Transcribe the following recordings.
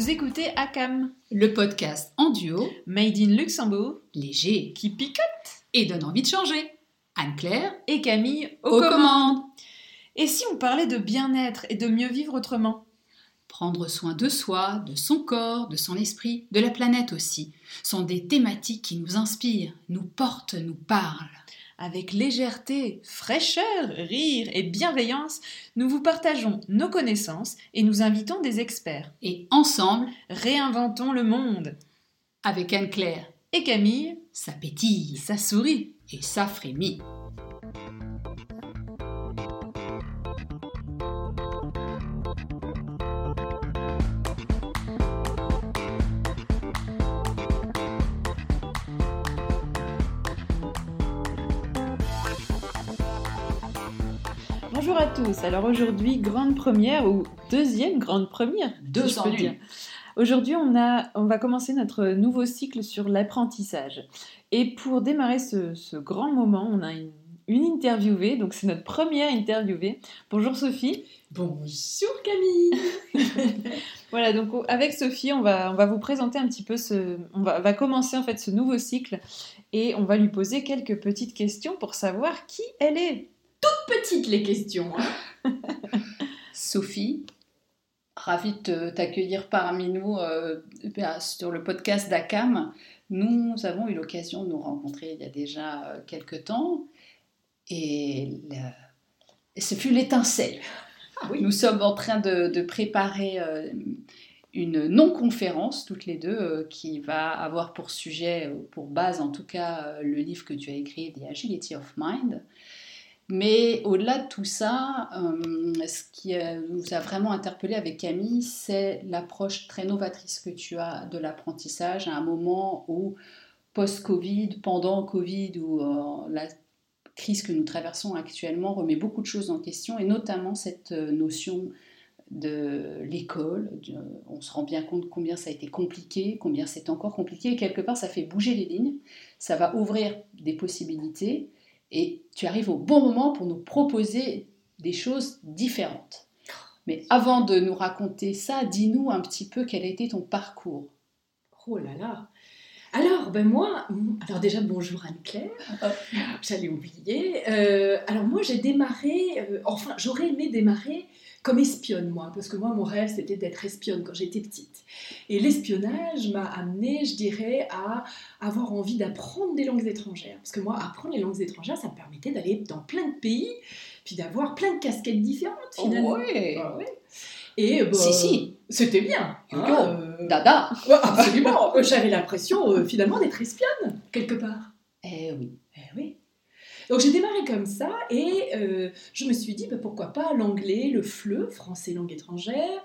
Vous écoutez ACAM, le podcast en duo, made in Luxembourg, léger qui picote et donne envie de changer. Anne-Claire et Camille aux, commandes. Et si on parlait de bien-être et de mieux vivre autrement? Prendre soin de soi, de son corps, de son esprit, de la planète aussi, sont des thématiques qui nous inspirent, nous portent, nous parlent. Avec légèreté, fraîcheur, rire et bienveillance, nous vous partageons nos connaissances et nous invitons des experts. Et ensemble, réinventons le monde. Avec Anne-Claire et Camille, ça pétille, ça sourit et ça frémit. Bonjour à tous. Alors aujourd'hui, grande première ou deuxième grande première, deux je peux dire. Aujourd'hui, on, a, on va commencer notre nouveau cycle sur l'apprentissage. Et pour démarrer ce, grand moment, on a une, interviewée, donc c'est notre première interviewée. Bonjour Sophie. Bonjour Camille. voilà, donc avec Sophie, on va, on va vous présenter un petit peu ce... On va, va commencer en fait ce nouveau cycle et on va lui poser quelques petites questions pour savoir qui elle est toutes petites les questions. Hein. Sophie, ravie de t'accueillir parmi nous euh, ben, sur le podcast d'ACAM. Nous avons eu l'occasion de nous rencontrer il y a déjà euh, quelques temps et ce fut l'étincelle. Ah nous sommes en train de, préparer euh, une non-conférence, toutes les deux, qui va avoir pour sujet, pour base en tout cas, le livre que tu as écrit, The Agility of Mind. Mais au-delà de tout ça, euh, ce qui euh, nous a vraiment interpellé avec Camille, c'est l'approche très novatrice que tu as de l'apprentissage à un moment où, post-Covid, pendant Covid, où euh, la crise que nous traversons actuellement remet beaucoup de choses en question, et notamment cette notion de l'école. On se rend bien compte combien ça a été compliqué, combien c'est encore compliqué, et quelque part ça fait bouger les lignes, ça va ouvrir des possibilités et tu arrives au bon moment pour nous proposer des choses différentes. Mais avant de nous raconter ça, dis-nous un petit peu quel a été ton parcours. Oh là là alors, ben moi, alors déjà bonjour Anne-Claire, j'allais oublier. Euh, alors moi j'ai démarré, euh, enfin j'aurais aimé démarrer comme espionne, moi, parce que moi, mon rêve, c'était d'être espionne quand j'étais petite. Et l'espionnage m'a amené, je dirais, à avoir envie d'apprendre des langues étrangères. Parce que moi, apprendre les langues étrangères, ça me permettait d'aller dans plein de pays, puis d'avoir plein de casquettes différentes, finalement. ouais. Ah Et bah, si, si. c'était bien. Hein, euh, Dada. absolument. J'avais l'impression, euh, finalement, d'être espionne, quelque part. Eh oui. Eh oui. Donc j'ai démarré comme ça et euh, je me suis dit bah, pourquoi pas l'anglais, le FLE, français langue étrangère,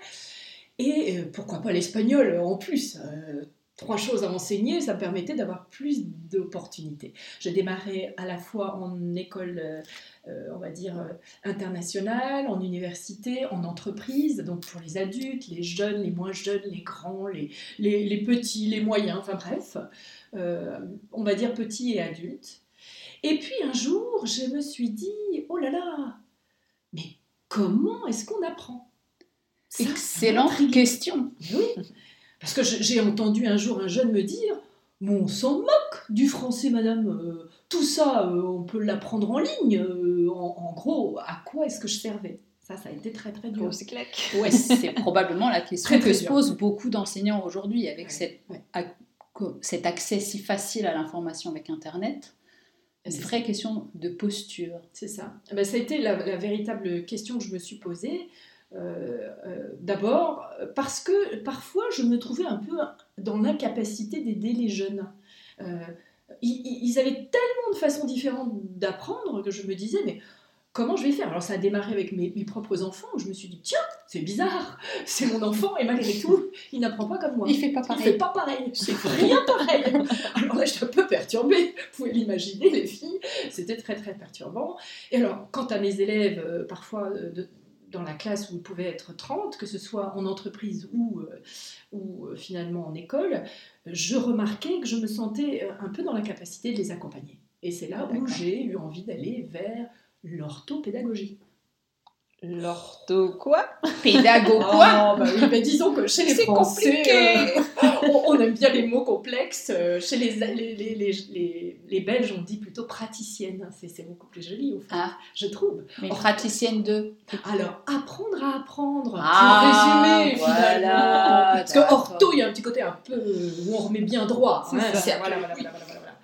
et euh, pourquoi pas l'espagnol en plus. Euh, trois choses à enseigner, ça me permettait d'avoir plus d'opportunités. J'ai démarré à la fois en école, on va dire, internationale, en université, en entreprise, donc pour les adultes, les jeunes, les moins jeunes, les grands, les petits, les moyens, enfin bref, on va dire petits et adultes. Et puis un jour, je me suis dit, oh là là, mais comment est-ce qu'on apprend? Excellente question. Oui, parce que j'ai entendu un jour un jeune me dire, on s'en moque du français, madame. Euh, tout ça, euh, on peut l'apprendre en ligne. Euh, en, gros, à quoi est-ce que je servais? Ça, ça a été très très dur. c'est claque. Ouais, c'est probablement la question que se posent beaucoup d'enseignants aujourd'hui avec cet accès si facile à l'information avec Internet. Une vraie question de posture. C'est ça. Eh ben, ça a été la, véritable question que je me suis posée. Euh, euh, d'abord, parce que parfois je me trouvais un peu dans l'incapacité d'aider les jeunes. Euh, ils, ils, avaient tellement de façons différentes d'apprendre que je me disais, mais comment je vais faire? Alors ça a démarré avec mes, propres enfants, où je me suis dit, tiens, c'est bizarre, c'est mon enfant, et malgré tout, il n'apprend pas comme moi. Il fait pas pareil. Il fait pas pareil, c'est rien pareil. Alors là, j'étais un peu perturbée, vous pouvez l'imaginer, les filles, c'était très très perturbant. Et alors, quant à mes élèves, euh, parfois euh, dans la classe où il pouvait être 30, que ce soit en entreprise ou, euh, ou finalement en école, je remarquais que je me sentais un peu dans la capacité de les accompagner. Et c'est là où j'ai eu envie d'aller vers l'orthopédagogie. L'ortho quoi? Pédago quoi? Oh, bah oui, bah disons que chez les C'est Français, compliqué. euh, on, on aime bien les mots complexes. Euh, Chez les, les, les, les, les- les Belges, on dit plutôt praticienne. C'est c'est beaucoup plus joli, au fond, Ah. je trouve. Mais praticienne de? Alors, apprendre à apprendre, Ah, pour résumer, voilà, finalement. Parce que ortho, il y a un petit côté un peu où on remet bien droit. C'est hein, ça. c'est- voilà, voilà, voilà, voilà, voilà, voilà.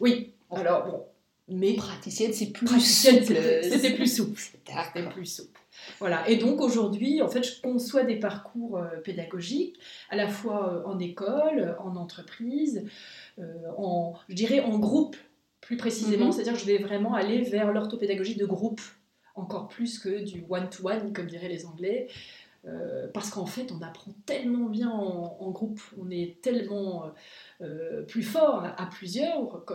Oui, alors bon, mais Praticienne, c'est plus souple. c'était plus souple. C'était plus souple. Voilà, et donc aujourd'hui, en fait, je conçois des parcours euh, pédagogiques, à la fois euh, en école, en entreprise, euh, en, je dirais en groupe, plus précisément, Mhm. c'est-à-dire que je vais vraiment aller vers l'orthopédagogie de groupe, encore plus que du one-to-one, comme diraient les Anglais, euh, parce qu'en fait, on apprend tellement bien en, en groupe, on est tellement euh, plus fort à, à plusieurs que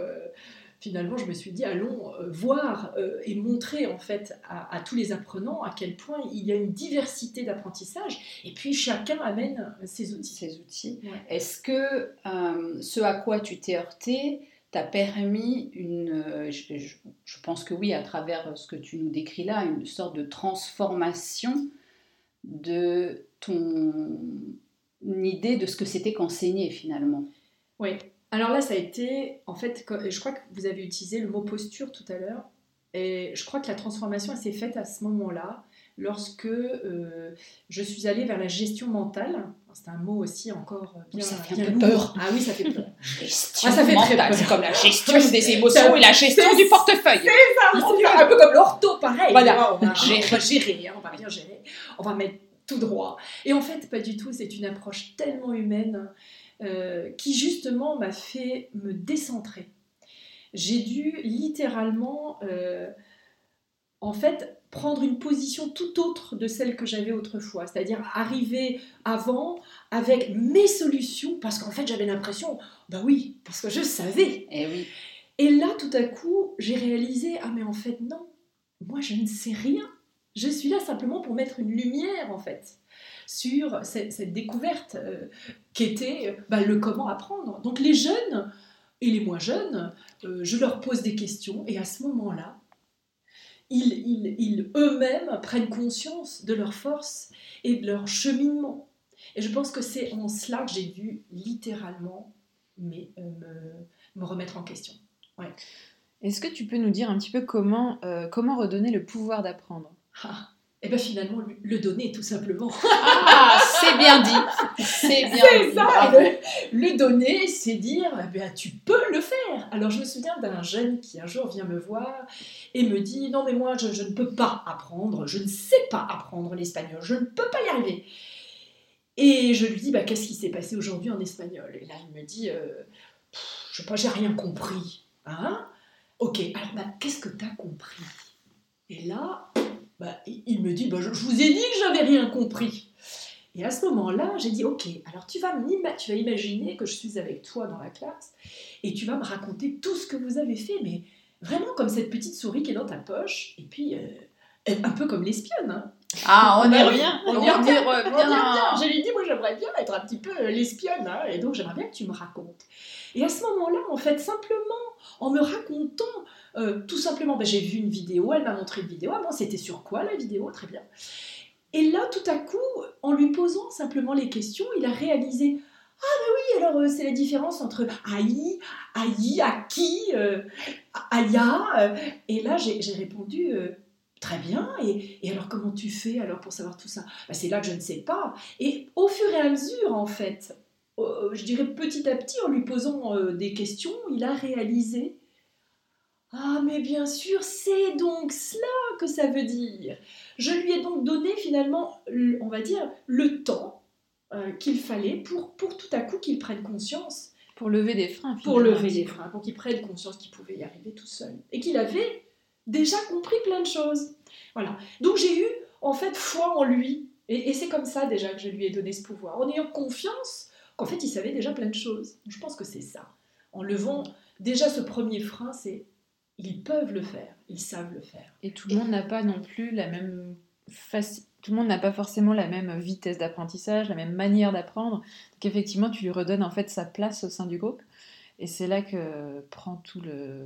finalement, je me suis dit, allons euh, voir euh, et montrer en fait à, à tous les apprenants à quel point il y a une diversité d'apprentissage, et puis chacun amène ses outils. Ces outils. Ouais. Est-ce que euh, ce à quoi tu t'es heurté t'a permis une. je, je- je pense que oui, à travers ce que tu nous décris là, une sorte de transformation de ton idée de ce que c'était qu'enseigner finalement? Oui. Alors là, ça a été, en fait, je crois que vous avez utilisé le mot posture tout à l'heure, et je crois que la transformation, elle s'est faite à ce moment-là, lorsque euh, je suis allée vers la gestion mentale. C'est un mot aussi encore bien. Ça fait un bien peu peur. Ah oui, ça fait peur. Gestion Ah, ça fait très peur. c'est comme la gestion des c'est- émotions et la gestion c'est- du portefeuille. un peu comme l'ortho, pareil. Voilà. on va Gérer. on va gérer, on va rien gérer, on va mettre tout droit. Et en fait, pas du tout, c'est une approche tellement humaine euh, qui justement m'a fait me décentrer. J'ai dû littéralement, euh, en fait, prendre une position tout autre de celle que j'avais autrefois, c'est-à-dire arriver avant avec mes solutions, parce qu'en fait j'avais l'impression, bah oui, parce que je savais, Eh oui. et là, tout à coup, j'ai réalisé, ah mais en fait, non, moi je ne sais rien. Je suis là simplement pour mettre une lumière, en fait, sur cette, cette découverte euh, qu'était bah, le comment apprendre. Donc les jeunes et les moins jeunes, euh, je leur pose des questions, et à ce moment-là, ils, ils- ils eux-mêmes prennent conscience de leur force et de leur cheminement. Et je pense que c'est en cela que j'ai dû littéralement mais, euh, me- me remettre en question. Est-ce que tu peux nous dire un petit peu comment, euh, comment redonner le pouvoir d'apprendre? Ah, et bien finalement, le, donner tout simplement. Ah, c'est bien dit. C'est bien C'est dit. ça, bravo. le, le donner, c'est dire, eh ben, tu peux le faire. Alors je me souviens d'un jeune qui un jour vient me voir et me dit, non mais moi je, je ne peux pas apprendre, je ne sais pas apprendre l'espagnol, je ne peux pas y arriver. Et je lui dis, bah, qu'est-ce qui s'est passé aujourd'hui en espagnol? Et là il me dit, euh, Pff, je sais pas, j'ai rien compris. Hein? Ok, alors bah, qu'est-ce que tu as compris? Et là, bah, il me dit, bah, je, vous ai dit que j'avais rien compris. Et à ce moment-là, j'ai dit, ok, alors tu vas, m'ima- tu vas imaginer que je suis avec toi dans la classe et tu vas me raconter tout ce que vous avez fait, mais vraiment comme cette petite souris qui est dans ta poche, et puis euh, un peu comme l'espionne. Hein. Ah, on y Bah oui, revient. on y On y revient. revient. On y. Je lui dis, moi j'aimerais bien être un petit peu euh, l'espionne, hein, et donc j'aimerais bien que tu me racontes. Et à ce moment-là, en fait, simplement, en me racontant, euh, tout simplement, ben, j'ai vu une vidéo, elle m'a montré une vidéo, ah bon, c'était sur quoi la vidéo, très bien. Et là, tout à coup, en lui posant simplement les questions, il a réalisé, ah ben oui, alors euh, c'est la différence entre aïe, aïe, aki, euh, aya, euh, et là j'ai répondu, Très bien, et, et alors comment tu fais alors pour savoir tout ça? Bah, C'est là que je ne sais pas. Et au fur et à mesure, en fait, euh, je dirais petit à petit, en lui posant euh, des questions, il a réalisé Ah, mais bien sûr, c'est donc cela que ça veut dire. Je lui ai donc donné finalement, le- on va dire, le temps euh, qu'il fallait pour, pour tout à coup qu'il prenne conscience Pour lever des freins. pour lever les freins, pour qu'il prenne conscience qu'il pouvait y arriver tout seul. Et qu'il avait déjà compris plein de choses. Voilà. Donc j'ai eu, en fait, foi en lui. Et, c'est comme ça déjà que je lui ai donné ce pouvoir. En ayant confiance qu'en fait, il savait déjà plein de choses. Je pense que c'est ça. En levant déjà ce premier frein, c'est ils peuvent le faire, ils savent le faire. Et tout le monde n'a pas non plus la même tout le monde n'a pas forcément la même vitesse d'apprentissage, la même manière d'apprendre. Donc effectivement, tu lui redonnes en fait sa place au sein du groupe. Et c'est là que prend tout le...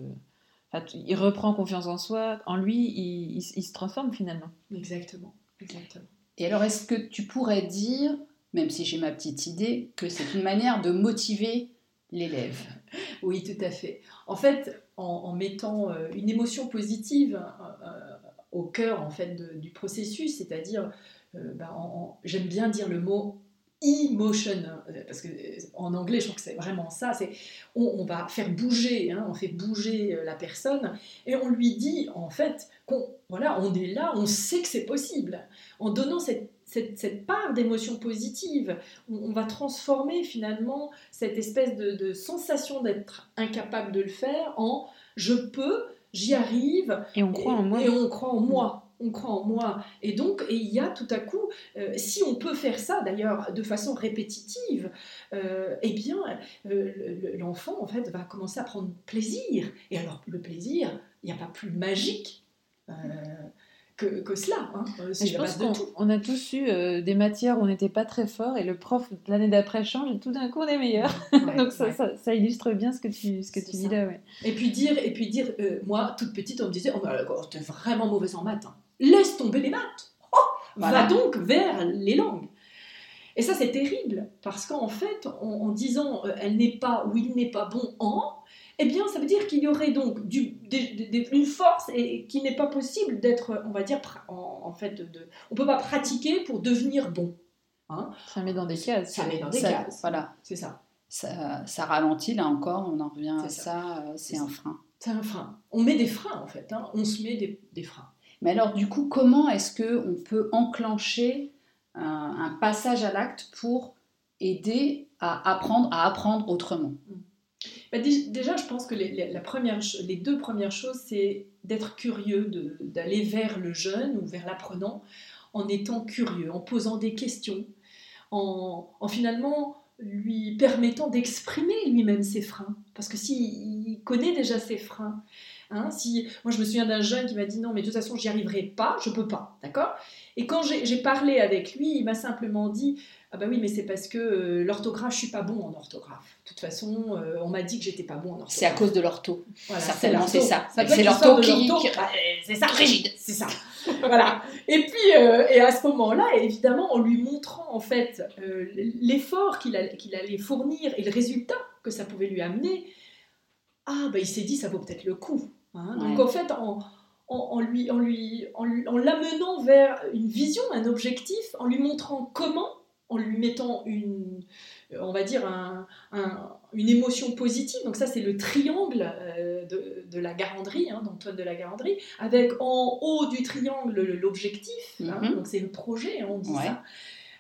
Enfin, il reprend confiance en soi, en lui, il, il- il se transforme finalement. Exactement. Exactement. Et alors, est-ce que tu pourrais dire, même si j'ai ma petite idée, que c'est une manière de motiver l'élève? Oui, tout à fait. En fait, en, mettant euh, une émotion positive euh, euh, au cœur en fait du processus, c'est-à-dire, bah, j'aime bien dire le mot emotion, parce que en anglais, je trouve que c'est vraiment ça. C'est on, va faire bouger, hein, on fait bouger la personne et on lui dit en fait qu'on voilà, on est là, on sait que c'est possible. En donnant cette cette, part d'émotion positive. On, va transformer finalement cette espèce de, sensation d'être incapable de le faire en je peux, j'y arrive. Et on croit en moi. Et on croit en moi on croit en moi. Et donc, il y a tout à coup, euh, si on peut faire ça d'ailleurs de façon répétitive, euh, eh bien, euh, l'enfant en fait va commencer à prendre plaisir. Et alors, le plaisir, il n'y a pas plus magique que, cela. Hein. Euh, je pense qu'on a tous eu euh, des matières où on n'était pas très fort et le prof l'année d'après change et tout d'un coup on est meilleur. Donc ça, ça, illustre bien ce que tu, ce que tu dis là. Ouais. Et puis dire, et puis dire euh, moi toute petite on me disait oh, oh t'es vraiment mauvaise en maths. Hein. Laisse tomber les maths. Oh, Va donc vers les langues. Et ça c'est terrible parce qu'en fait en, en disant elle n'est pas ou il n'est pas bon en eh bien, ça veut dire qu'il y aurait donc du, une force et qui n'est pas possible d'être, on va dire, en, fait, de, on peut pas pratiquer pour devenir bon. Hein. ça met dans des cases. Ça met dans des cases. Voilà. C'est ça. ça. ça. ralentit, là encore, on en revient à ça, euh, c'est un frein. C'est un frein. On met des freins, en fait. Hein. On se met des, des, freins. Mais alors, du coup, comment est-ce qu'on peut enclencher un, passage à l'acte pour aider à apprendre à apprendre autrement? Mm. Bah, déjà, je pense que les, deux premières choses, c'est d'être curieux, d'aller vers le jeune ou vers l'apprenant en étant curieux, en posant des questions, en, finalement lui permettant d'exprimer lui-même ses freins. Parce que s'il connaît déjà ses freins, hein, si, moi je me souviens d'un jeune qui m'a dit non mais de toute façon j'y arriverai pas, je peux pas, d'accord? Et quand j'ai parlé avec lui, il m'a simplement dit ah bah oui, mais c'est parce que euh, l'orthographe, je suis pas bon en orthographe. De toute façon, euh, on m'a dit que j'étais pas bon en orthographe. C'est à cause de l'ortho. Certainement, c'est ça. c'est l'ortho qui, bah, c'est ça, rigide. C'est ça. voilà. Et puis, euh, et à ce moment-là, évidemment, en lui montrant en fait l'effort qu'il allait, qu'il allait fournir et le résultat que ça pouvait lui amener, ah bah il s'est dit ça vaut peut-être le coup. Hein. Donc en fait, en, en, lui, en, lui, en, en l'amenant vers une vision, un objectif, en lui montrant comment en lui mettant une, on va dire, une émotion positive. Donc ça, c'est le triangle euh, de, la garandrie, hein, d'Antoine de la garandrie, avec en haut du triangle l'objectif, hein, mhm. donc c'est le projet, hein, on dit ça.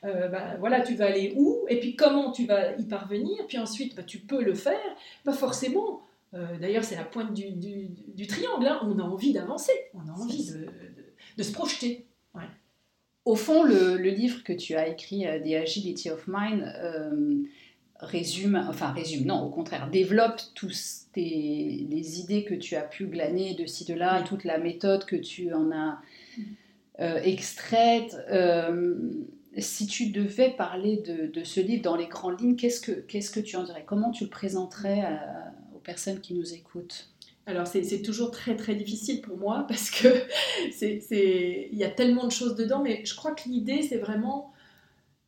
Euh, bah, voilà, tu vas aller où, et puis comment tu vas y parvenir, puis ensuite bah, tu peux le faire, bah, forcément, euh, d'ailleurs c'est la pointe du, triangle, on a envie d'avancer, on a envie de, se projeter. Au fond, le, livre que tu as écrit, euh, The Agility of Mind, euh, résume, enfin résume, non, au contraire, développe tous les idées que tu as pu glaner de ci, de là, toute la méthode que tu en as euh, extraite. si tu devais parler de, ce livre dans les grandes lignes, qu'est-ce que, tu en dirais? Comment tu le présenterais personnes qui nous écoutent alors c'est toujours très très difficile pour moi parce que il y a tellement de choses dedans, mais je crois que l'idée c'est vraiment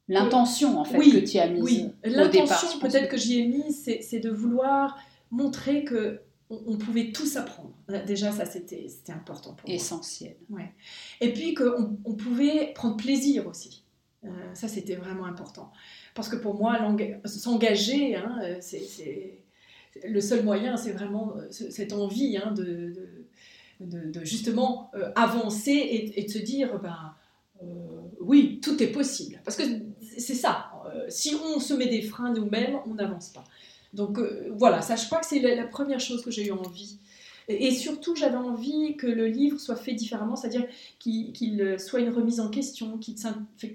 l'intention en fait que tu as mise. Oui, l'intention peut-être que, j'y ai mise, c'est de vouloir montrer que on, pouvait tous apprendre. Déjà ça c'était important pour moi. Essentiel. Ouais. Et puis qu'on on pouvait prendre plaisir aussi. Euh, ça c'était vraiment important parce que pour moi s'engager, hein, euh, c'est le seul moyen, c'est vraiment euh, cette envie hein, de, justement euh, avancer et, de se dire, ben, euh, oui, tout est possible. Parce que c'est ça, si on se met des freins nous-mêmes, on n'avance pas. Donc voilà, ça je crois que c'est la, première chose que j'ai eu envie. Et, surtout, j'avais envie que le livre soit fait différemment, c'est-à-dire qu'il soit une remise en question, qu'il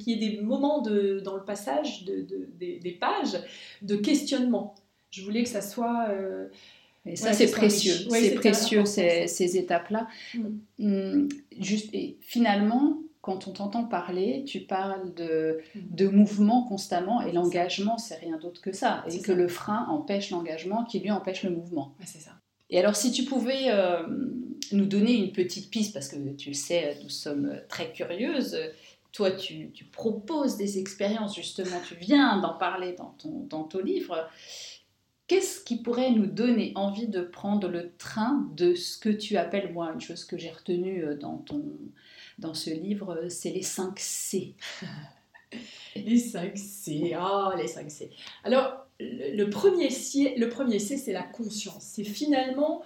y ait des moments dans le passage des, pages de questionnement. Je voulais que ça soit. Euh, et ça, c'est précieux. c'est précieux, ces, ces étapes-là. Mm. Mm, juste, et finalement, quand on t'entend parler, tu parles de, mm. de mouvement constamment, et l'engagement, c'est rien d'autre que ça. Et que le frein empêche l'engagement, qui lui empêche le mouvement. c'est ça. Et alors, si tu pouvais euh, nous donner une petite piste, parce que tu le sais, nous sommes très curieuses, toi, tu, tu, proposes des expériences, justement, tu viens d'en parler dans ton, dans ton livre. Qu'est-ce qui pourrait nous donner envie de prendre le train de ce que tu appelles, moi, une chose que j'ai retenue euh, dans, ton, dans ce livre, euh, c'est les 5 C Les 5 C, ah, les 5 C. Alors, le premier C, le premier c'est la conscience. C'est finalement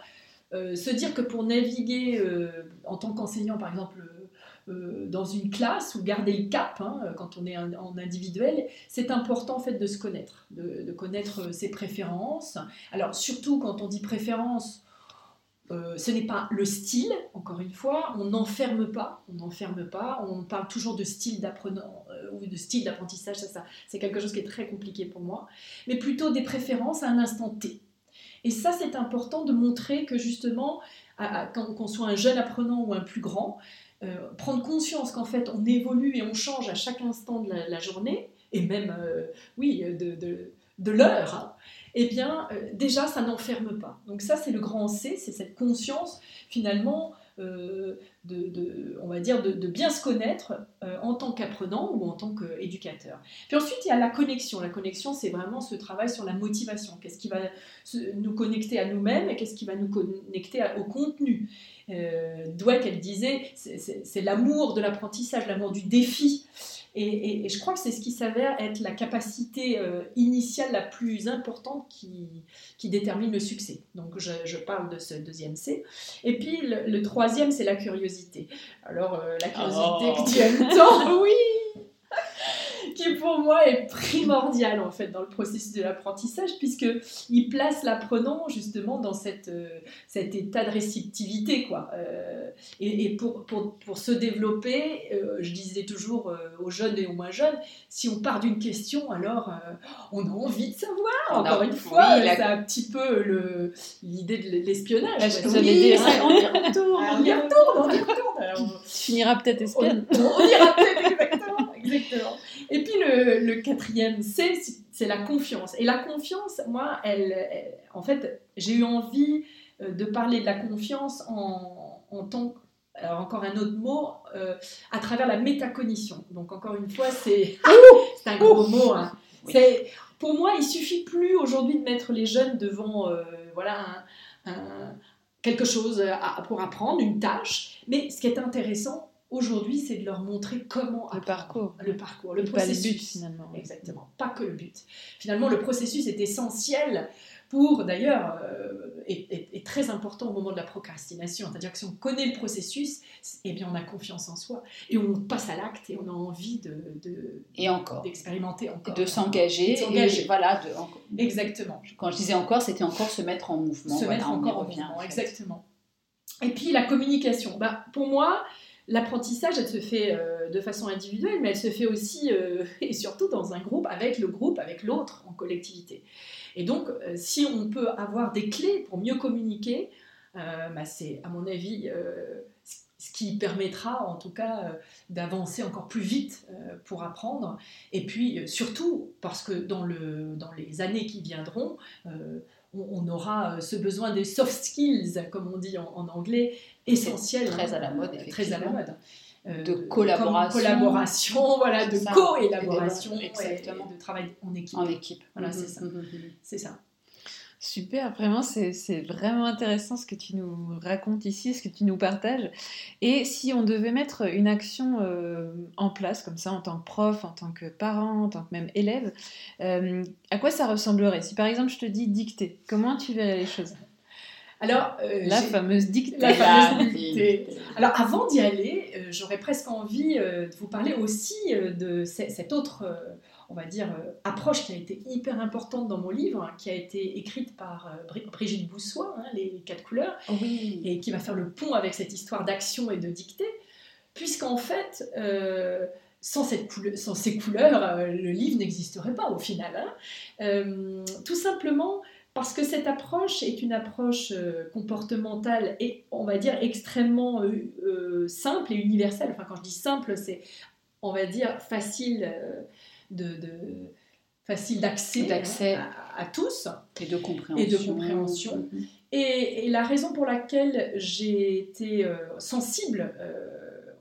euh, se dire que pour naviguer en tant qu'enseignant, par exemple, euh, dans une classe ou garder le cap hein, quand on est en individuel, c'est important en fait de se connaître, de, connaître euh, ses préférences. Alors surtout quand on dit préférence, euh, ce n'est pas le style, encore une fois, on n'enferme pas, on n'enferme pas, on parle toujours de style d'apprenant ou de style d'apprentissage, ça, c'est quelque chose qui est très compliqué pour moi, mais plutôt des préférences à un instant T. Et ça, c'est important de montrer que justement, qu'on soit un jeune apprenant ou un plus grand, euh, prendre conscience qu'en fait on évolue et on change à chaque instant de la, journée, et même, euh, oui, de, de, de l'heure, hein, eh bien, euh, déjà, ça n'enferme pas. Donc ça, c'est le grand C, c'est cette conscience, finalement, de, de, on va dire, de, bien se connaître en tant qu'apprenant ou en tant qu'éducateur. Puis ensuite, il y a la connexion. La connexion, c'est vraiment ce travail sur la motivation. Qu'est-ce qui va nous connecter à nous-mêmes et qu'est-ce qui va nous connecter au contenu? Euh, Dweck, elle disait, c'est l'amour de l'apprentissage, l'amour du défi. Et, je crois que c'est ce qui s'avère être la capacité euh, initiale la plus importante qui, qui, détermine le succès. Donc je, parle de ce deuxième C. Et puis le, troisième, c'est la curiosité. Alors euh, la curiosité oh. que tu aimes tant, oui qui pour moi est primordial en fait dans le processus de l'apprentissage puisque il place l'apprenant justement dans cette, euh, cet état de réceptivité quoi. Euh, et, pour, pour, pour, se développer, euh, je disais toujours aux jeunes et aux moins jeunes, si on part d'une question, alors on a envie de savoir. Encore une fois, c'est un petit peu l'idée de l'espionnage. on, y retourne, on y retourne, on y retourne. Tu finiras peut-être espionne. On, on ira peut-être exactement. Et puis le, quatrième C, c'est la confiance. Et la confiance, moi, elle, en fait, j'ai eu envie euh, de parler de la confiance en, en tant alors encore un autre mot, euh, à travers la métacognition. Donc encore une fois, c'est un gros mot. Hein. Pour moi, il suffit plus aujourd'hui de mettre les jeunes devant euh, voilà, quelque chose pour apprendre, une tâche. Mais ce qui est intéressant, aujourd'hui, c'est de leur montrer comment le parcours, le parcours, le processus. Pas le but finalement. Exactement, pas que le but. Finalement, le processus est essentiel pour, d'ailleurs, euh, est, très important au moment de la procrastination. C'est-à-dire que si on connaît le processus, eh bien, on a confiance en soi et on passe à l'acte et on a envie de, et encore d'expérimenter encore, de s'engager, voilà, de, exactement. Quand je disais encore, c'était encore se mettre en mouvement, se mettre encore en mouvement, exactement. Et puis la communication. Bah, pour moi, L'apprentissage, elle se fait euh, de façon individuelle, mais elle se fait aussi euh, et surtout dans un groupe, avec le groupe, avec l'autre, en collectivité. Et donc, euh, si on peut avoir des clés pour mieux communiquer, bah, c'est, à mon avis, ce qui permettra en tout cas d'avancer encore plus vite pour apprendre. Et puis, surtout, parce que dans, le, dans les années qui viendront, on, aura ce besoin des soft skills, comme on dit en anglais, essentiel. Très à la mode, Très à la mode. Euh, de collaboration. collaboration, voilà, de co-élaboration et, de travail en équipe. En équipe. Voilà, c'est ça. C'est ça. Super, vraiment, c'est vraiment intéressant ce que tu nous racontes ici, ce que tu nous partages. Et si on devait mettre une action euh, en place, comme ça, en tant que prof, en tant que parent, en tant que même élève, euh, à quoi ça ressemblerait? Si par exemple je te dis dicter, comment tu verrais les choses? Alors, euh, la fameuse dictée. La fameuse dictée. Alors, avant d'y aller, j'aurais presque envie de vous parler aussi de cette autre, on va dire, approche qui a été hyper importante dans mon livre, hein, qui a été écrite par Brigitte Boussois, hein, Les quatre couleurs, oui. et qui va faire le pont avec cette histoire d'action et de dictée, puisqu'en fait, sans, cette sans, ces couleurs, le livre n'existerait pas au final. Hein. tout simplement parce que cette approche est une approche euh, comportementale et, on va dire, extrêmement euh, euh, simple et universelle. Enfin, quand je dis simple, c'est, on va dire, facile de, facile d'accès, à, tous. Et de compréhension. Et, de compréhension. et, la raison pour laquelle j'ai été sensible,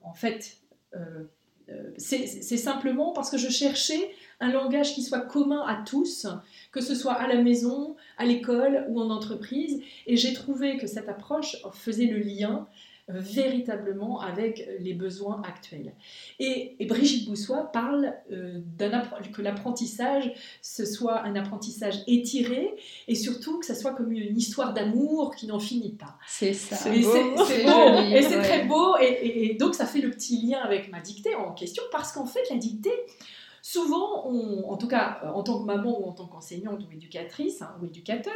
en fait, euh, c'est c'est simplement parce que je cherchais un langage qui soit commun à tous, que ce soit à la maison, à l'école ou en entreprise. Et j'ai trouvé que cette approche faisait le lien euh, véritablement avec les besoins actuels. Et, et Brigitte Boussois parle euh, que l'apprentissage, ce soit un apprentissage étiré et surtout que ça soit comme une histoire d'amour qui n'en finit pas. C'est ça. C'est Et beau. c'est c'est C'est beau, joli, et c'est ouais. très beau, et, et- et donc ça fait le petit lien avec ma dictée en question, parce qu'en fait, la dictée, souvent, on- en tout cas euh, en tant que maman ou en tant qu'enseignante ou éducatrice hein, ou éducateur,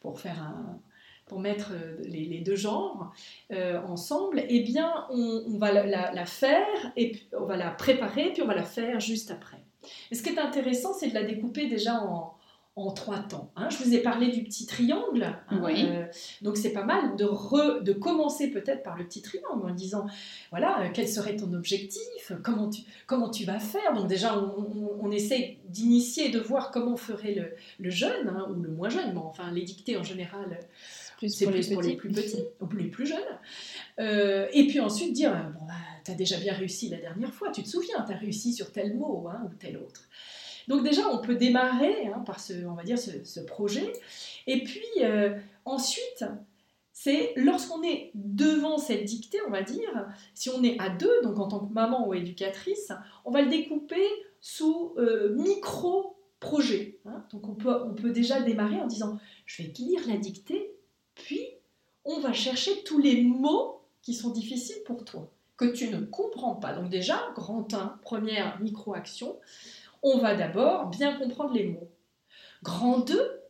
pour faire un pour mettre euh, les, les deux genres euh, ensemble, eh bien, on, on va la, la- la faire, et puis on va la préparer, puis on va la faire juste après. Et ce qui est intéressant, c'est de la découper déjà en, en trois temps. hein. Je vous ai parlé du petit triangle. hein, Oui. euh, donc c'est pas mal de, re- de commencer peut-être par le petit triangle en disant, voilà, euh, quel serait ton objectif comment tu, comment tu vas faire Donc déjà, on, on- on essaie d'initier, de voir comment ferait le, le jeune, hein, ou le moins jeune, bon, enfin les dictées en général, Plus c'est pour les plus pour les plus petits ou les plus jeunes. Euh, et puis ensuite dire, euh, bon, bah, tu as déjà bien réussi la dernière fois, tu te souviens, tu as réussi sur tel mot hein, ou tel autre. Donc déjà, on peut démarrer hein, par ce, on va dire, ce, ce projet. Et puis euh, ensuite, c'est lorsqu'on est devant cette dictée, on va dire, si on est à deux, donc en tant que maman ou éducatrice, on va le découper sous euh, micro-projets. hein. Donc on peut, on peut déjà démarrer en disant, je vais lire la dictée, puis on va chercher tous les mots qui sont difficiles pour toi, que tu ne comprends pas. Donc déjà, grand 1, première micro-action, on va d'abord bien comprendre les mots. Grand 2,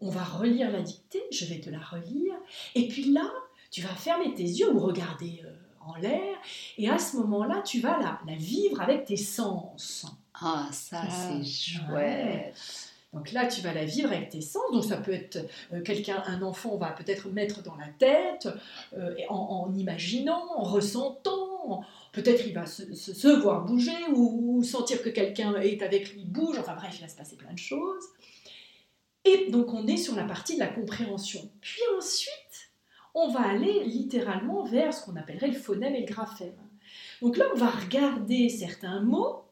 on va relire la dictée, je vais te la relire, et puis là, tu vas fermer tes yeux ou regarder euh, en l'air, et à ce moment-là, tu vas la, la vivre avec tes sens. Ah, ça, c'est chouette. Donc là, tu vas la vivre avec tes sens. Donc ça peut être euh, quelqu'un, un enfant, va peut-être mettre dans la tête, euh, en, imaginant, en ressentant. Peut-être il va se, voir bouger ou, ou sentir que quelqu'un est avec lui bouge. Enfin bref, il va se passer plein de choses. Et donc on est sur la partie de la compréhension. Puis ensuite, on va aller littéralement vers ce qu'on appellerait le phonème et le graphème. Donc là, on va regarder certains mots.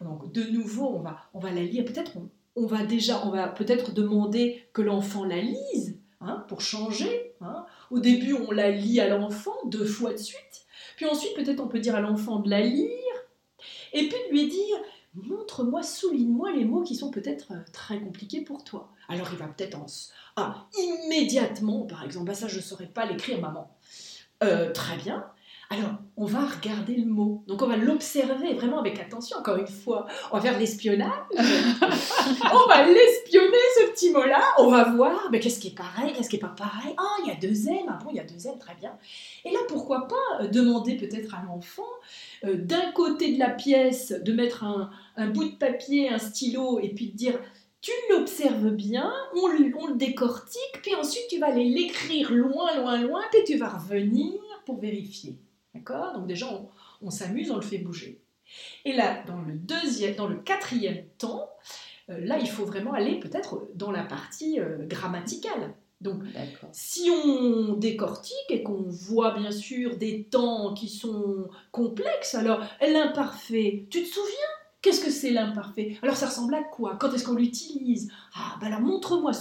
Donc de nouveau, on va, on va la lire. Peut-être on, on va déjà, on va peut-être demander que l'enfant la lise hein, pour changer. hein. Au début, on la lit à l'enfant deux fois de suite. Puis ensuite, peut-être on peut dire à l'enfant de la lire. Et puis de lui dire, montre-moi, souligne-moi les mots qui sont peut-être euh, très compliqués pour toi. Alors il va peut-être en... Ah, immédiatement, par exemple, bah, ça je ne saurais pas l'écrire, maman. Euh, très bien. Alors, on va regarder le mot. Donc, on va l'observer vraiment avec attention. Encore une fois, on va faire de l'espionnage. on va l'espionner, ce petit mot-là. On va voir mais qu'est-ce qui est pareil, qu'est-ce qui n'est pas pareil. Ah, il y a deux M. Ah bon, il y a deux M, très bien. Et là, pourquoi pas euh, demander peut-être à l'enfant, euh, d'un côté de la pièce, de mettre un, un bout de papier, un stylo, et puis de dire tu l'observes bien, on, le- on le décortique, puis ensuite tu vas aller l'écrire loin, loin, loin, puis tu vas revenir pour vérifier. D'accord? Donc déjà, on, on s'amuse, on le fait bouger. Et là, dans le deuxième, dans le quatrième temps, euh, là, il faut vraiment aller peut-être dans la partie euh, grammaticale. Donc, si on décortique et qu'on voit bien sûr des temps qui sont complexes, alors l'imparfait, tu te souviens? Qu'est-ce que c'est l'imparfait? Alors ça ressemble à quoi? Quand est-ce qu'on l'utilise? Ah, bah alors montre-moi,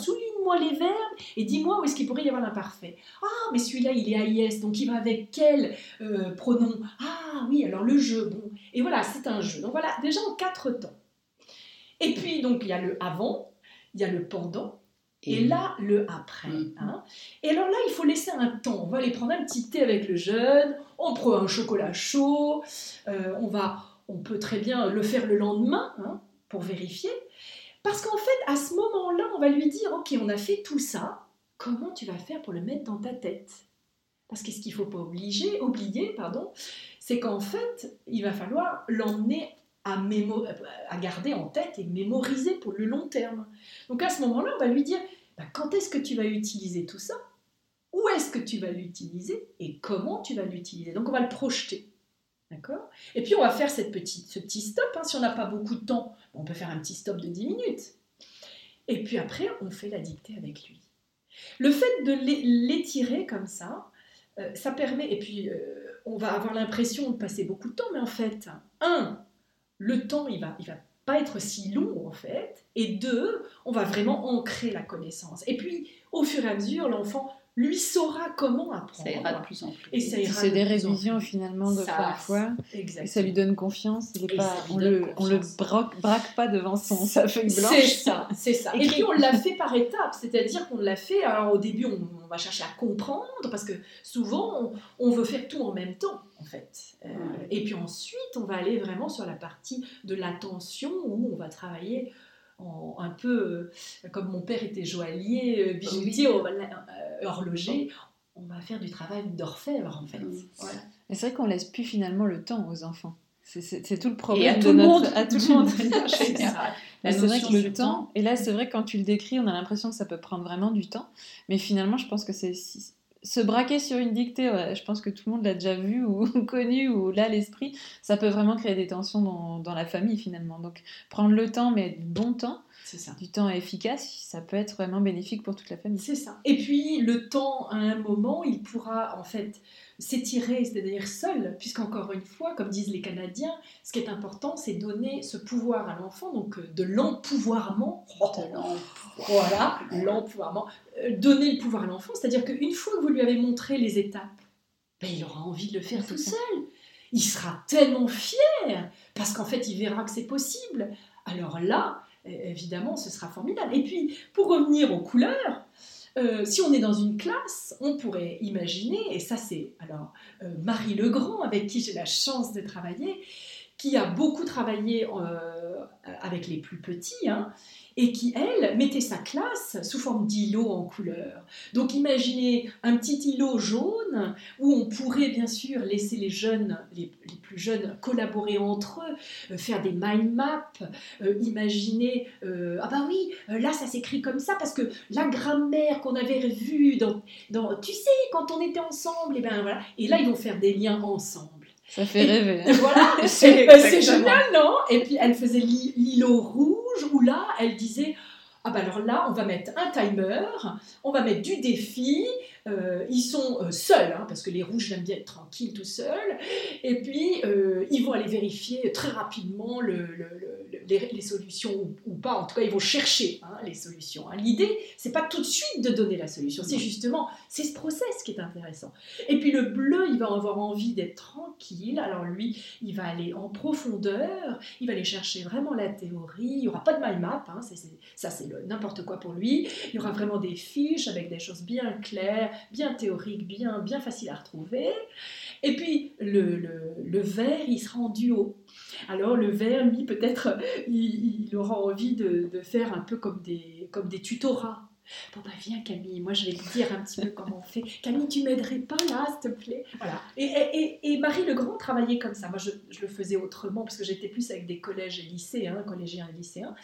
souligne-moi les verbes et dis-moi où est-ce qu'il pourrait y avoir l'imparfait. Ah, mais celui-là il est AIS, donc il va avec quel euh, pronom? Ah oui, alors le jeu, bon. Et voilà, c'est un jeu. Donc voilà, déjà en quatre temps. Et puis donc il y a le avant, il y a le pendant, et là, le après. Mhm. hein. Et alors là, il faut laisser un temps. On va aller prendre un petit thé avec le jeune, on prend un chocolat chaud, euh, on, va, on peut très bien le faire le lendemain hein, pour vérifier. Parce qu'en fait, à ce moment-là, on va lui dire, OK, on a fait tout ça, comment tu vas faire pour le mettre dans ta tête? Parce que ce qu'il ne faut pas obliger, oublier, pardon, c'est qu'en fait, il va falloir l'emmener à, à garder en tête et mémoriser pour le long terme. Donc à ce moment-là, on va lui dire bah, quand est-ce que tu vas utiliser tout ça? Où est-ce que tu vas l'utiliser? Et comment tu vas l'utiliser? Donc on va le projeter. D'accord? Et puis on va faire cette petite, ce petit stop. hein. Si on n'a pas beaucoup de temps, on peut faire un petit stop de 10 minutes. Et puis après, on fait la dictée avec lui. Le fait de l'é- l'étirer comme ça, euh, ça permet, et puis euh, on va avoir l'impression de passer beaucoup de temps, mais en fait, un, le temps, il va, il va pas être si long en fait, et deux, on va vraiment ancrer la connaissance. Et puis, au fur et à mesure, l'enfant lui saura comment apprendre. Ça ira de plus en plus. Et ça ira C'est de des révisions finalement de Ça, parfois. Et Exactement. ça lui donne confiance. Il est pas, on, le, on le braque, braque pas devant son, sa feuille blanche. C'est ça, c'est ça. Et puis on l'a fait par étapes, c'est-à-dire qu'on l'a fait. Alors au début, on, on va chercher à comprendre parce que souvent on, on veut faire tout en même temps, en fait. Euh, Ouais. Et puis ensuite, on va aller vraiment sur la partie de l'attention où on va travailler. En, un peu euh, comme mon père était joaillier, euh, bijoutier, Oui. euh, horloger, on va faire du travail d'orfèvre en fait. Mm. Voilà. Et c'est vrai qu'on laisse plus finalement le temps aux enfants. C'est- tout le problème à de tout le notre- monde. à tout le monde. C'est vrai notion que le temps, et là c'est vrai que quand tu le décris, on a l'impression que ça peut prendre vraiment du temps, mais finalement je pense que c'est se braquer sur une dictée, ouais, je pense que tout le monde l'a déjà vu ou connu ou là l'esprit, ça peut vraiment créer des tensions dans, dans la famille finalement. Donc prendre le temps, mais du bon temps, C'est ça. du temps efficace, ça peut être vraiment bénéfique pour toute la famille. C'est ça. Et puis le temps, à un moment, il pourra en fait s'étirer, c'est-à-dire seul, puisqu'encore une fois, comme disent les Canadiens, ce qui est important, c'est donner ce pouvoir à l'enfant, donc euh, de l'empouvoirment. De l'emploi. Voilà, l'empouvoirment. Euh, Donner le pouvoir à l'enfant, c'est-à-dire qu'une fois que vous lui avez montré les étapes, ben, il aura envie de le faire tout seul. Il sera tellement fier, parce qu'en fait, il verra que c'est possible. Alors là, évidemment, ce sera formidable. Et puis, pour revenir aux couleurs, euh, si on est dans une classe, on pourrait imaginer, et ça c'est alors euh, Marie Legrand, avec qui j'ai la chance de travailler, qui a beaucoup travaillé euh, avec les plus petits, hein, et qui, elle, mettait sa classe sous forme d'îlots en couleur. Donc imaginez un petit îlot jaune où on pourrait bien sûr laisser les jeunes, les, plus jeunes, collaborer entre eux, euh, faire des mind maps, euh, imaginer, euh, ah bah oui, euh, là ça s'écrit comme ça parce que la grammaire qu'on avait vue dans, dans, tu sais, quand on était ensemble, et ben voilà, et là ils vont faire des liens ensemble. Ça fait rêver. hein. Voilà, C'est génial, non? Et puis elle faisait l'îlot rouge où là, elle disait ah bah alors là, on va mettre un timer, on va mettre du défi. euh, ils sont euh, seuls, hein, parce que les rouges aiment bien être tranquilles tout seuls. Et puis, euh, ils vont aller vérifier très rapidement le- le- le- le- les, les solutions ou, ou pas. En tout cas, ils vont chercher hein, les solutions. hein. L'idée, c'est pas tout de suite de donner la solution. C'est justement, c'est ce process qui est intéressant. Et puis le bleu, il va avoir envie d'être tranquille. Alors lui, il va aller en profondeur. Il va aller chercher vraiment la théorie. Il n'y aura pas de mind map. hein, ça, c'est le- n'importe quoi pour lui. Il y aura vraiment des fiches avec des choses bien claires, bien théoriques, bien, bien faciles à retrouver. Et puis le, le, le vert, il sera en duo. Alors le vert, lui, peut-être, il, il aura envie de, de faire un peu comme des, comme des tutorats. Bon bah viens Camille, moi je vais te dire un petit peu comment on fait. Camille, tu m'aiderais pas là, s'il te plaît? Voilà. Et, et, et- Marie Legrand travaillait comme ça. Moi je, je le faisais autrement parce que j'étais plus avec des collèges et lycées, hein, collégiens et lycéens.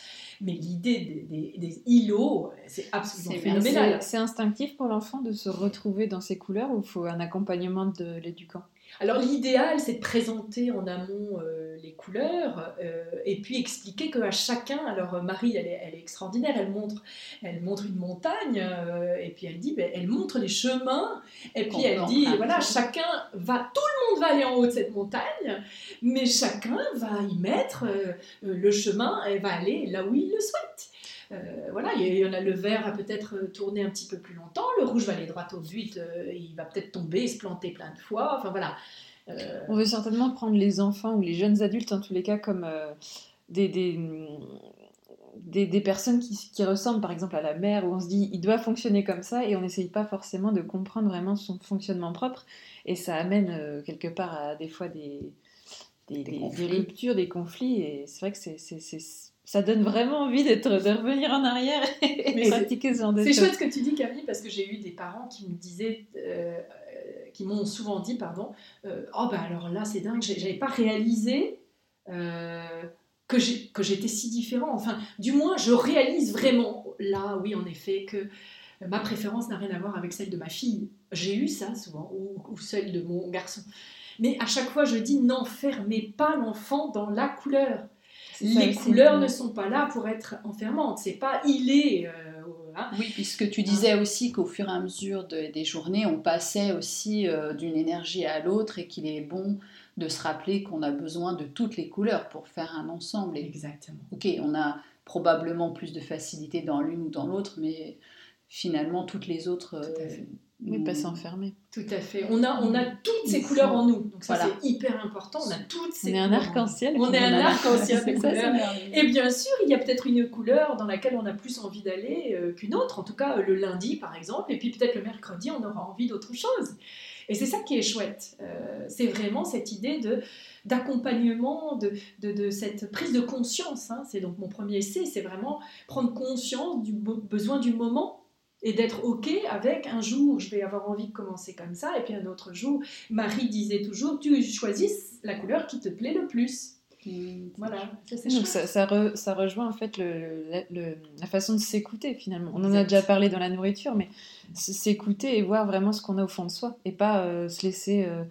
Mais l'idée des, des, des îlots, c'est absolument phénoménal. C'est c'est instinctif pour l'enfant de se retrouver dans ces couleurs ou il faut un accompagnement de l'éducant Alors l'idéal, c'est de présenter en amont euh, les couleurs euh, et puis expliquer qu'à chacun, alors euh, Marie, elle est, elle est extraordinaire, elle montre, elle montre une montagne euh, et puis elle dit, ben, elle montre les chemins et puis elle dit, voilà, chacun va, tout le monde va aller en haut de cette montagne, mais chacun va y mettre le chemin et va aller là où il le souhaite. Euh, voilà, il y en a le vert va peut-être tourner un petit peu plus longtemps, le rouge va aller droit au but, euh, il va peut-être tomber, se planter plein de fois, enfin voilà. Euh, On veut certainement prendre les enfants ou les jeunes adultes, en tous les cas, comme euh, des, des, des, des personnes qui, qui ressemblent par exemple à la mère, où on se dit il doit fonctionner comme ça, et on n'essaye pas forcément de comprendre vraiment son fonctionnement propre, et ça amène euh, quelque part à des fois des, des, Des des- conflits. des ruptures, des conflits, et c'est vrai que c'est- ça donne vraiment envie d'être, de revenir en arrière et Mais c'est- pratiquer ce genre de C'est choses. chouette ce que tu dis, Camille, parce que j'ai eu des parents qui me disaient, euh, qui m'ont souvent dit, pardon, euh, oh bah alors là c'est dingue, j'avais pas réalisé euh, que j'étais si différent. Enfin, du moins, je réalise vraiment là, oui, en effet, que ma préférence n'a rien à voir avec celle de ma fille. J'ai eu ça souvent, ou, ou celle de mon garçon. Mais à chaque fois, je dis n'enfermez pas l'enfant dans la couleur. Les couleurs ne sont pas là pour être enfermantes. C'est pas il est euh, hein. Oui, puisque tu disais aussi qu'au fur et à mesure de- des journées, on passait aussi euh, d'une énergie à l'autre et qu'il est bon de se rappeler qu'on a besoin de toutes les couleurs pour faire un ensemble. Et, Exactement. ok, on a probablement plus de facilité dans l'une ou dans l'autre, mais finalement, toutes les autres... Tout à euh. Oui, pas s'enfermer. Tout à fait. On a, on a toutes ces couleurs en nous. Donc ça, Voilà. c'est hyper important. On a toutes On ces est un arc-en-ciel. On est un arc-en-ciel de couleurs. Et bien sûr, il y a peut-être une couleur dans laquelle on a plus envie d'aller euh, qu'une autre. En tout cas, le lundi, par exemple. Et puis peut-être le mercredi, on aura envie d'autre chose. Et c'est ça qui est chouette. Euh, c'est vraiment cette idée de d'accompagnement, de, de, de cette prise de conscience. hein. C'est donc mon premier essai. C'est vraiment prendre conscience du besoin du moment et d'être OK avec un jour, je vais avoir envie de commencer comme ça, et puis un autre jour, Marie disait toujours, tu choisis la couleur qui te plaît le plus. Mm, Voilà, ça c'est Donc ça, ça, re- ça rejoint en fait le, le- le- la façon de s'écouter finalement. On en a déjà parlé dans la nourriture, mais s'écouter et voir vraiment ce qu'on a au fond de soi et pas euh, se laisser euh,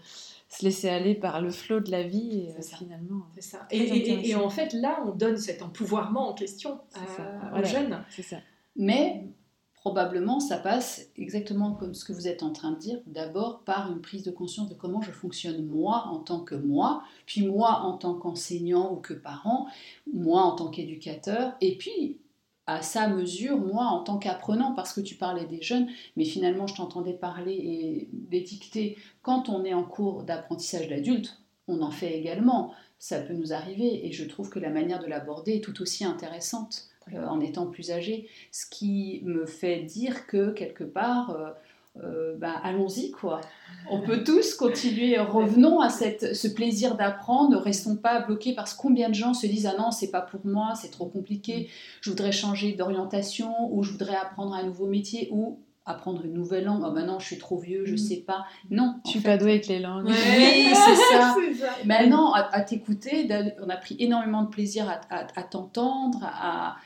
se laisser aller par le flot de la vie et euh, ça. finalement C'est ça. Et, et- et- et intéressant. en fait, là, on donne cet empouvoirment en question à- aux Voilà. jeunes. c'est ça. Mais probablement, ça passe exactement comme ce que vous êtes en train de dire, d'abord par une prise de conscience de comment je fonctionne moi en tant que moi, puis moi en tant qu'enseignant ou que parent, moi en tant qu'éducateur, et puis à sa mesure, moi en tant qu'apprenant, parce que tu parlais des jeunes, mais finalement je t'entendais parler et d'étiqueter quand on est en cours d'apprentissage d'adulte, on en fait également. Ça peut nous arriver et je trouve que la manière de l'aborder est tout aussi intéressante euh, en étant plus âgé. Ce qui me fait dire que quelque part, euh, euh, bah, allons-y quoi. On peut tous continuer, revenons à cette, ce plaisir d'apprendre, ne restons pas bloqués parce que combien de gens se disent ah non c'est pas pour moi, c'est trop compliqué, je voudrais changer d'orientation ou je voudrais apprendre un nouveau métier ou apprendre une nouvelle langue, oh, maintenant je suis trop vieux, je Mm. sais pas. Non, Je en suis fait, pas douée avec les langues. Oui, c'est ça. C'est ça. Maintenant, à, à t'écouter, on a pris énormément de plaisir à, à- à t'entendre, à-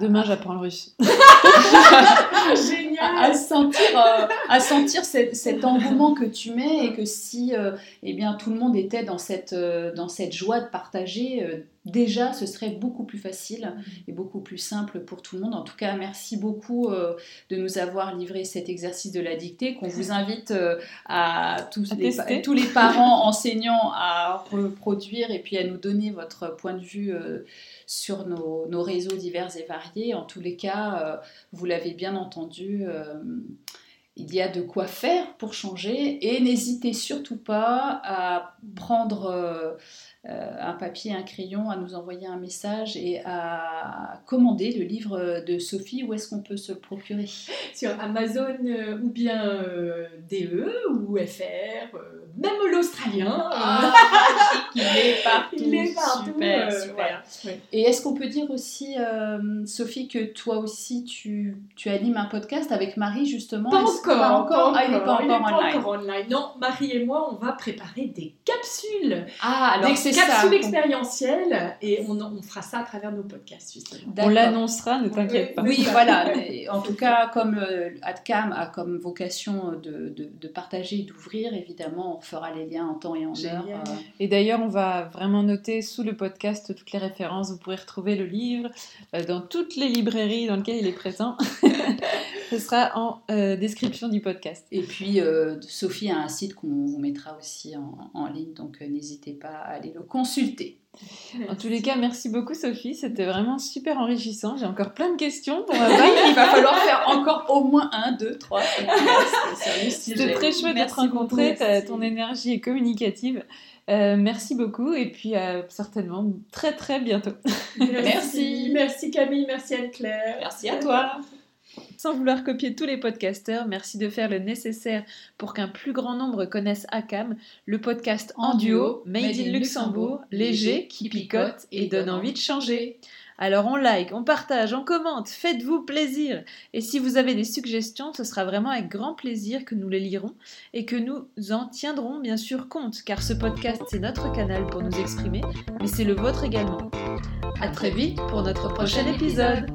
Demain, j'apprends le russe. À, génial. à sentir, euh, à sentir cet, cet engouement que tu mets et que si euh, eh bien, tout le monde était dans cette, euh, dans cette joie de partager, euh, déjà ce serait beaucoup plus facile et beaucoup plus simple pour tout le monde. En tout cas, merci beaucoup euh, de nous avoir livré cet exercice de la dictée qu'on vous invite euh, à, tous, À les, tous parents enseignants à reproduire et puis à nous donner votre point de vue euh, sur nos, nos réseaux divers et variés. En tous les cas, vous l'avez bien entendu. Il y a de quoi faire pour changer et n'hésitez surtout pas à prendre euh, euh, un papier, un crayon, à nous envoyer un message et à commander le livre de Sophie. Où est-ce qu'on peut se le procurer? Sur Amazon euh, ou bien DE ou FR, même l'Australien. euh, Il est partout. il est partout. Super, euh, super. voilà. Ouais. Et est-ce qu'on peut dire aussi, euh, Sophie, que toi aussi tu, tu animes un podcast avec Marie justement? Pas encore, Pas encore? Ah, il n'est pas il est encore online. encore online. Non, Marie et moi, on va préparer des capsules, Ah, alors des c'est capsules ça. expérientielles, et on, on fera ça à travers nos podcasts justement. On l'annoncera, ne t'inquiète pas. Oui, voilà. En tout cas, comme euh, AdCam a comme vocation de, de- de partager et d'ouvrir, évidemment, on fera les liens en temps et en Génial. heure. euh, Et d'ailleurs, on va vraiment noter sous le podcast toutes les références. Vous pourrez retrouver le livre euh, dans toutes les librairies dans lesquelles il est présent. Ce sera en euh, description du podcast. Et puis, euh, Sophie a un site qu'on vous mettra aussi en, en ligne, donc euh, n'hésitez pas à aller le consulter. En tous les cas, merci beaucoup Sophie. C'était vraiment super enrichissant. J'ai encore plein de questions pour. Il va falloir faire encore au moins un, deux, trois. C'était très chouette de te Merci rencontrer. beaucoup. Ta- Ton énergie est communicative. Euh, merci beaucoup et puis euh, certainement très très bientôt. Merci. Merci Camille, merci Anne-Claire. Merci à toi. Sans vouloir copier tous les podcasteurs, merci de faire le nécessaire pour qu'un plus grand nombre connaisse ACAM, le podcast en, En duo, duo, made in Luxembourg, léger, qui picote et donne envie de changer. Alors on like, on partage, on commente, faites-vous plaisir. Et si vous avez des suggestions, ce sera vraiment avec grand plaisir que nous les lirons et que nous en tiendrons bien sûr compte, car ce podcast c'est notre canal pour nous exprimer, mais c'est le vôtre également. À très vite pour notre prochain épisode.